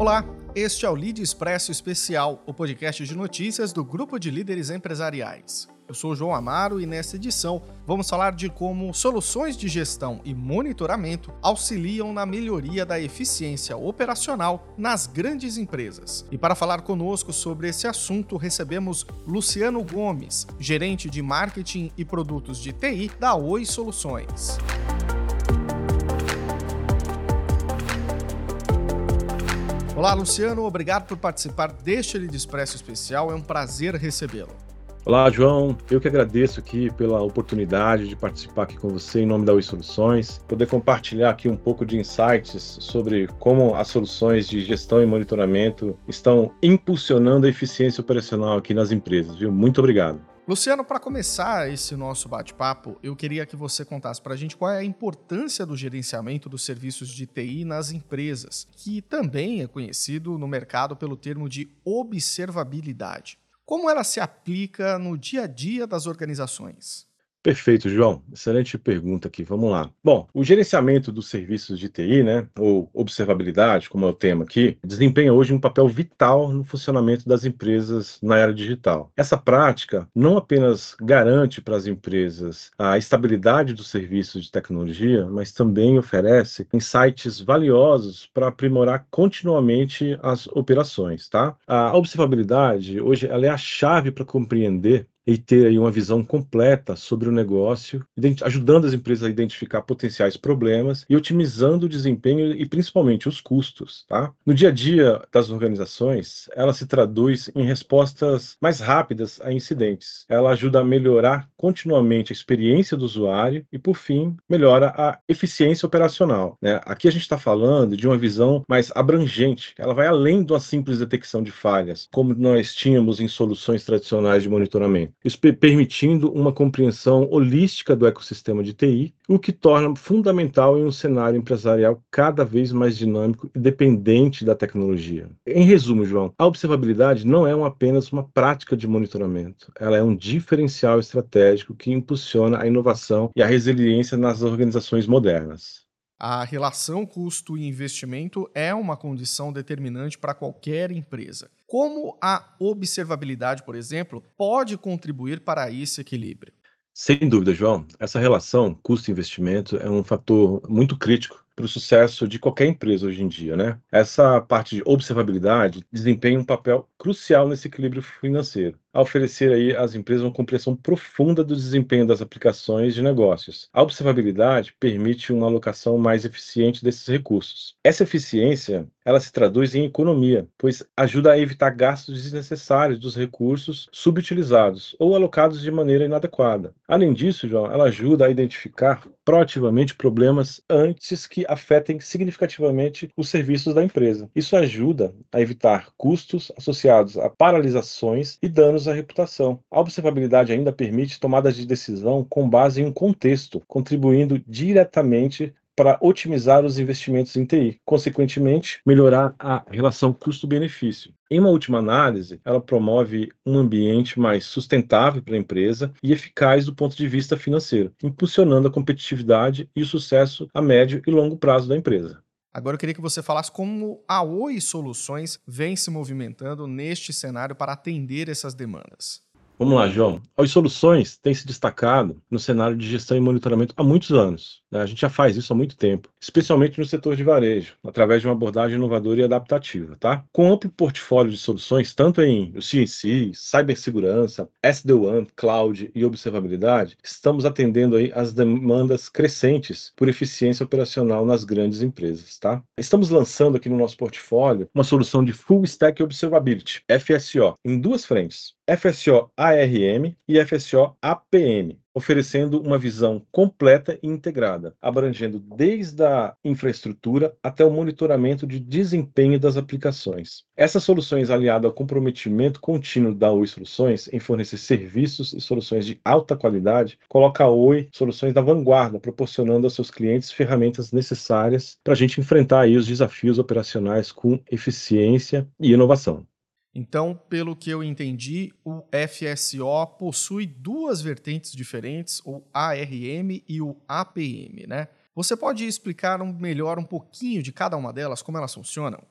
Olá, este é o Lead Expresso Especial, o podcast de notícias do Grupo de Líderes Empresariais. Eu sou João Amaro e nesta edição vamos falar de como soluções de gestão e monitoramento auxiliam na melhoria da eficiência operacional nas grandes empresas. E para falar conosco sobre esse assunto, recebemos Luciano Gomes, gerente de marketing e produtos de TI da Oi Soluções. Olá, Luciano, obrigado por participar deste Lead Expresso especial. É um prazer recebê-lo. Olá, João. Eu que agradeço aqui pela oportunidade de participar aqui com você em nome da Oi Soluções, poder compartilhar aqui um pouco de insights sobre como as soluções de gestão e monitoramento estão impulsionando a eficiência operacional aqui nas empresas, viu? Muito obrigado. Luciano, para começar esse nosso bate-papo, eu queria que você contasse para a gente qual é a importância do gerenciamento dos serviços de TI nas empresas, que também é conhecido no mercado pelo termo de observabilidade. Como ela se aplica no dia a dia das organizações? Perfeito, João. Excelente pergunta aqui. Vamos lá. Bom, o gerenciamento dos serviços de TI, né, ou observabilidade, como é o tema aqui, desempenha hoje um papel vital no funcionamento das empresas na era digital. Essa prática não apenas garante para as empresas a estabilidade dos serviços de tecnologia, mas também oferece insights valiosos para aprimorar continuamente as operações, tá? A observabilidade hoje ela é a chave para compreender e ter aí uma visão completa sobre o negócio, ajudando as empresas a identificar potenciais problemas e otimizando o desempenho e principalmente os custos. Tá? No dia a dia das organizações, ela se traduz em respostas mais rápidas a incidentes. Ela ajuda a melhorar continuamente a experiência do usuário e, por fim, melhora a eficiência operacional. Né? Aqui a gente está falando de uma visão mais abrangente, ela vai além de uma simples detecção de falhas, como nós tínhamos em soluções tradicionais de monitoramento permitindo uma compreensão holística do ecossistema de TI, o que torna fundamental em um cenário empresarial cada vez mais dinâmico e dependente da tecnologia. Em resumo, João, a observabilidade não é apenas uma prática de monitoramento, ela é um diferencial estratégico que impulsiona a inovação e a resiliência nas organizações modernas. A relação custo e investimento é uma condição determinante para qualquer empresa. Como a observabilidade, por exemplo, pode contribuir para esse equilíbrio? Sem dúvida, João. Essa relação custo-investimento é um fator muito crítico para o sucesso de qualquer empresa hoje em dia, né? Essa parte de observabilidade desempenha um papel crucial nesse equilíbrio financeiro a oferecer aí às empresas uma compreensão profunda do desempenho das aplicações de negócios. A observabilidade permite uma alocação mais eficiente desses recursos. Essa eficiência, ela se traduz em economia, pois ajuda a evitar gastos desnecessários dos recursos subutilizados ou alocados de maneira inadequada. Além disso, João, ela ajuda a identificar proativamente problemas antes que afetem significativamente os serviços da empresa. Isso ajuda a evitar custos associados a paralisações e danos danos à reputação. A observabilidade ainda permite tomadas de decisão com base em um contexto, contribuindo diretamente para otimizar os investimentos em TI, consequentemente, melhorar a relação custo-benefício. Em uma última análise, ela promove um ambiente mais sustentável para a empresa e eficaz do ponto de vista financeiro, impulsionando a competitividade e o sucesso a médio e longo prazo da empresa. Agora eu queria que você falasse como a Oi Soluções vem se movimentando neste cenário para atender essas demandas. Vamos lá, João. A Oi Soluções tem se destacado no cenário de gestão e monitoramento há muitos anos. Né? A gente já faz isso há muito tempo, especialmente no setor de varejo, através de uma abordagem inovadora e adaptativa. Tá? Com amplo portfólio de soluções, tanto em CNC, cibersegurança, SD-WAN, cloud e observabilidade, estamos atendendo aí as demandas crescentes por eficiência operacional nas grandes empresas. Tá? Estamos lançando aqui no nosso portfólio uma solução de Full Stack Observability, FSO, em duas frentes. FSO ARM e FSO APM oferecendo uma visão completa e integrada, abrangendo desde a infraestrutura até o monitoramento de desempenho das aplicações. Essas soluções, aliadas ao comprometimento contínuo da Oi Soluções em fornecer serviços e soluções de alta qualidade, coloca a Oi Soluções na vanguarda, proporcionando aos seus clientes ferramentas necessárias para a gente enfrentar aí os desafios operacionais com eficiência e inovação. Então, pelo que eu entendi, o FSO possui duas vertentes diferentes, o ARM e o APM, né? Você pode explicar melhor um pouquinho de cada uma delas, como elas funcionam?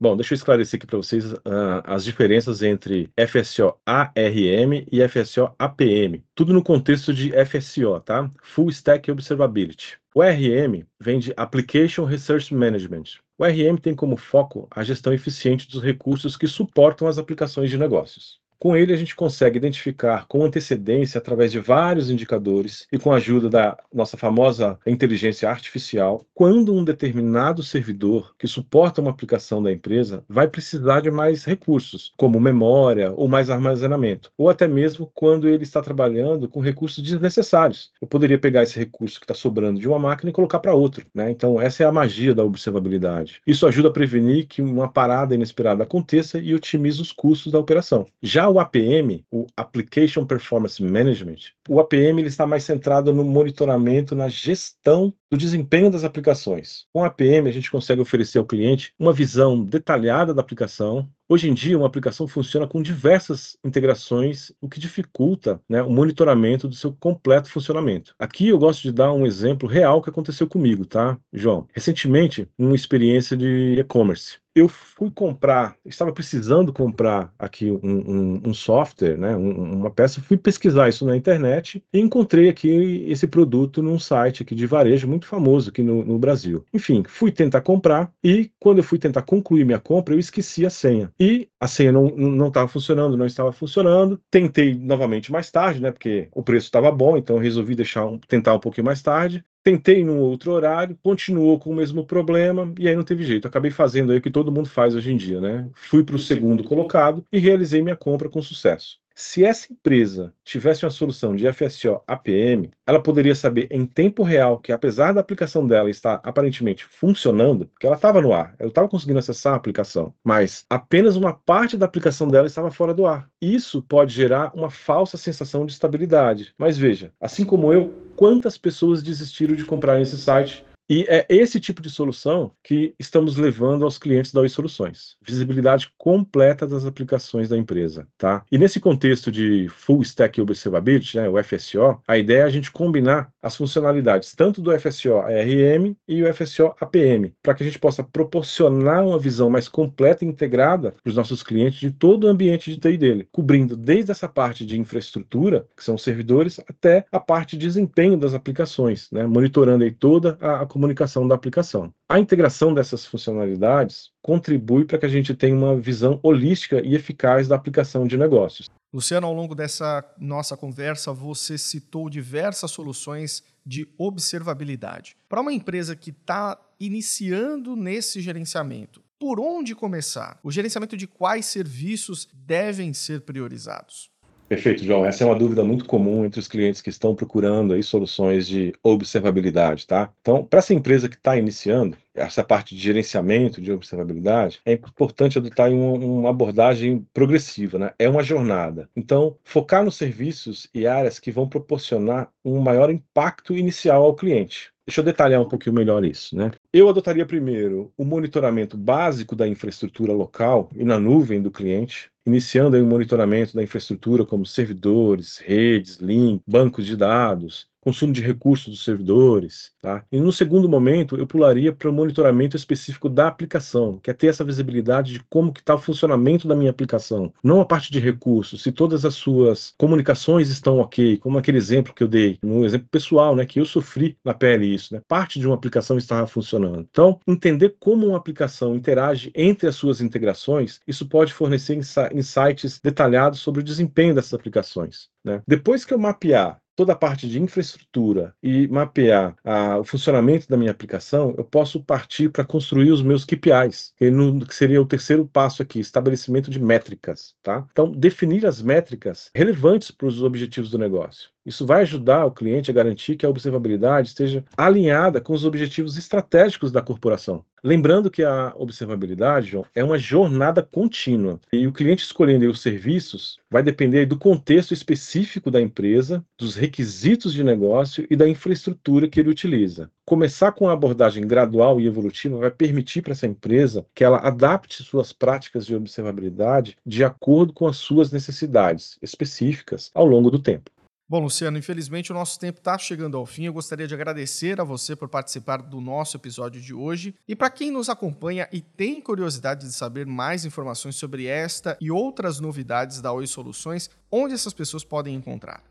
Bom, deixa eu esclarecer aqui para vocês uh, as diferenças entre FSO ARM e FSO APM. Tudo no contexto de FSO, tá? Full Stack Observability. O ARM vem de Application Research Management. O ARM tem como foco a gestão eficiente dos recursos que suportam as aplicações de negócios. Com ele, a gente consegue identificar com antecedência, através de vários indicadores e com a ajuda da nossa famosa inteligência artificial, quando um determinado servidor que suporta uma aplicação da empresa vai precisar de mais recursos, como memória ou mais armazenamento, ou até mesmo quando ele está trabalhando com recursos desnecessários. Eu poderia pegar esse recurso que está sobrando de uma máquina e colocar para outro. Né? Então, essa é a magia da observabilidade. Isso ajuda a prevenir que uma parada inesperada aconteça e otimiza os custos da operação. Já o APM, o Application Performance Management, o APM ele está mais centrado no monitoramento, na gestão do desempenho das aplicações. Com o APM, a gente consegue oferecer ao cliente uma visão detalhada da aplicação, Hoje em dia, uma aplicação funciona com diversas integrações, o que dificulta né, o monitoramento do seu completo funcionamento. Aqui eu gosto de dar um exemplo real que aconteceu comigo, tá, João? Recentemente, uma experiência de e-commerce eu fui comprar, estava precisando comprar aqui um, um, um software, né, um, uma peça, fui pesquisar isso na internet e encontrei aqui esse produto num site aqui de varejo muito famoso aqui no, no Brasil. Enfim, fui tentar comprar e quando eu fui tentar concluir minha compra, eu esqueci a senha. E a senha não estava funcionando, não estava funcionando. Tentei novamente mais tarde, né? Porque o preço estava bom, então resolvi deixar tentar um pouquinho mais tarde. Tentei num outro horário, continuou com o mesmo problema e aí não teve jeito. Acabei fazendo aí o que todo mundo faz hoje em dia, né? Fui para o segundo colocado e realizei minha compra com sucesso. Se essa empresa tivesse uma solução de FSO APM, ela poderia saber em tempo real que, apesar da aplicação dela estar aparentemente funcionando, porque ela estava no ar, ela estava conseguindo acessar a aplicação, mas apenas uma parte da aplicação dela estava fora do ar. Isso pode gerar uma falsa sensação de estabilidade. Mas veja, assim como eu, quantas pessoas desistiram de comprar esse site e é esse tipo de solução que estamos levando aos clientes da Oi Soluções. Visibilidade completa das aplicações da empresa, tá? E nesse contexto de Full Stack Observability, né, o FSO, a ideia é a gente combinar as funcionalidades tanto do FSO ARM e o FSO APM, para que a gente possa proporcionar uma visão mais completa e integrada para os nossos clientes de todo o ambiente de TI dele, cobrindo desde essa parte de infraestrutura, que são os servidores, até a parte de desempenho das aplicações, né, monitorando aí toda a, a comunicação da aplicação. A integração dessas funcionalidades contribui para que a gente tenha uma visão holística e eficaz da aplicação de negócios. Luciano, ao longo dessa nossa conversa, você citou diversas soluções de observabilidade. Para uma empresa que está iniciando nesse gerenciamento, por onde começar? O gerenciamento de quais serviços devem ser priorizados? Perfeito, João. Essa é uma dúvida muito comum entre os clientes que estão procurando aí soluções de observabilidade, tá? Então, para essa empresa que está iniciando, essa parte de gerenciamento de observabilidade, é importante adotar uma, uma, abordagem progressiva, né? É uma jornada. Então, focar nos serviços e áreas que vão proporcionar um maior impacto inicial ao cliente. Deixa eu detalhar um pouquinho melhor isso, né? Eu adotaria primeiro o monitoramento básico da infraestrutura local e na nuvem do cliente, iniciando o monitoramento da infraestrutura como servidores, redes, link, bancos de dados, consumo de recursos dos servidores. Tá? E no segundo momento, eu pularia para o monitoramento específico da aplicação, que é ter essa visibilidade de como que está o funcionamento da minha aplicação. Não a parte de recursos, se todas as suas comunicações estão ok, como aquele exemplo que eu dei, um exemplo pessoal, né, que eu sofri na pele isso, né? parte de uma aplicação estava funcionando. Então, entender como uma aplicação interage entre as suas integrações, isso pode fornecer insights detalhados sobre o desempenho dessas aplicações. Né? Depois que eu mapear toda a parte de infraestrutura e mapear a, o funcionamento da minha aplicação, eu posso partir para construir os meus KPIs, que, no, que seria o terceiro passo aqui, estabelecimento de métricas. Tá? Então, definir as métricas relevantes para os objetivos do negócio. Isso vai ajudar o cliente a garantir que a observabilidade esteja alinhada com os objetivos estratégicos da corporação. Lembrando que a observabilidade João, é uma jornada contínua e o cliente escolhendo os serviços vai depender do contexto específico da empresa, dos requisitos de negócio e da infraestrutura que ele utiliza. Começar com uma abordagem gradual e evolutiva vai permitir para essa empresa que ela adapte suas práticas de observabilidade de acordo com as suas necessidades específicas ao longo do tempo. Bom, Luciano, infelizmente o nosso tempo está chegando ao fim. Eu gostaria de agradecer a você por participar do nosso episódio de hoje. E para quem nos acompanha e tem curiosidade de saber mais informações sobre esta e outras novidades da Oi Soluções, onde essas pessoas podem encontrar?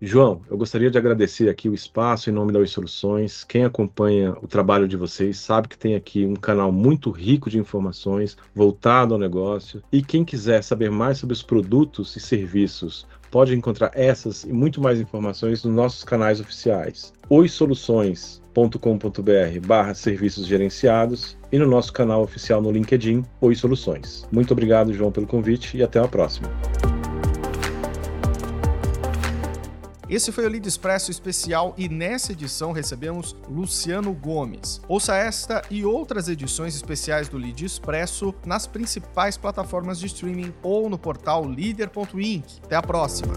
João, eu gostaria de agradecer aqui o espaço em nome da Oi Soluções. Quem acompanha o trabalho de vocês sabe que tem aqui um canal muito rico de informações voltado ao negócio. E quem quiser saber mais sobre os produtos e serviços, pode encontrar essas e muito mais informações nos nossos canais oficiais. oisoluções.com.br barra serviços gerenciados e no nosso canal oficial no LinkedIn, Oi Soluções. Muito obrigado, João, pelo convite e até a próxima. Esse foi o Lead Expresso especial e nessa edição recebemos Luciano Gomes. Ouça esta e outras edições especiais do Lead Expresso nas principais plataformas de streaming ou no portal leader.inc. Até a próxima!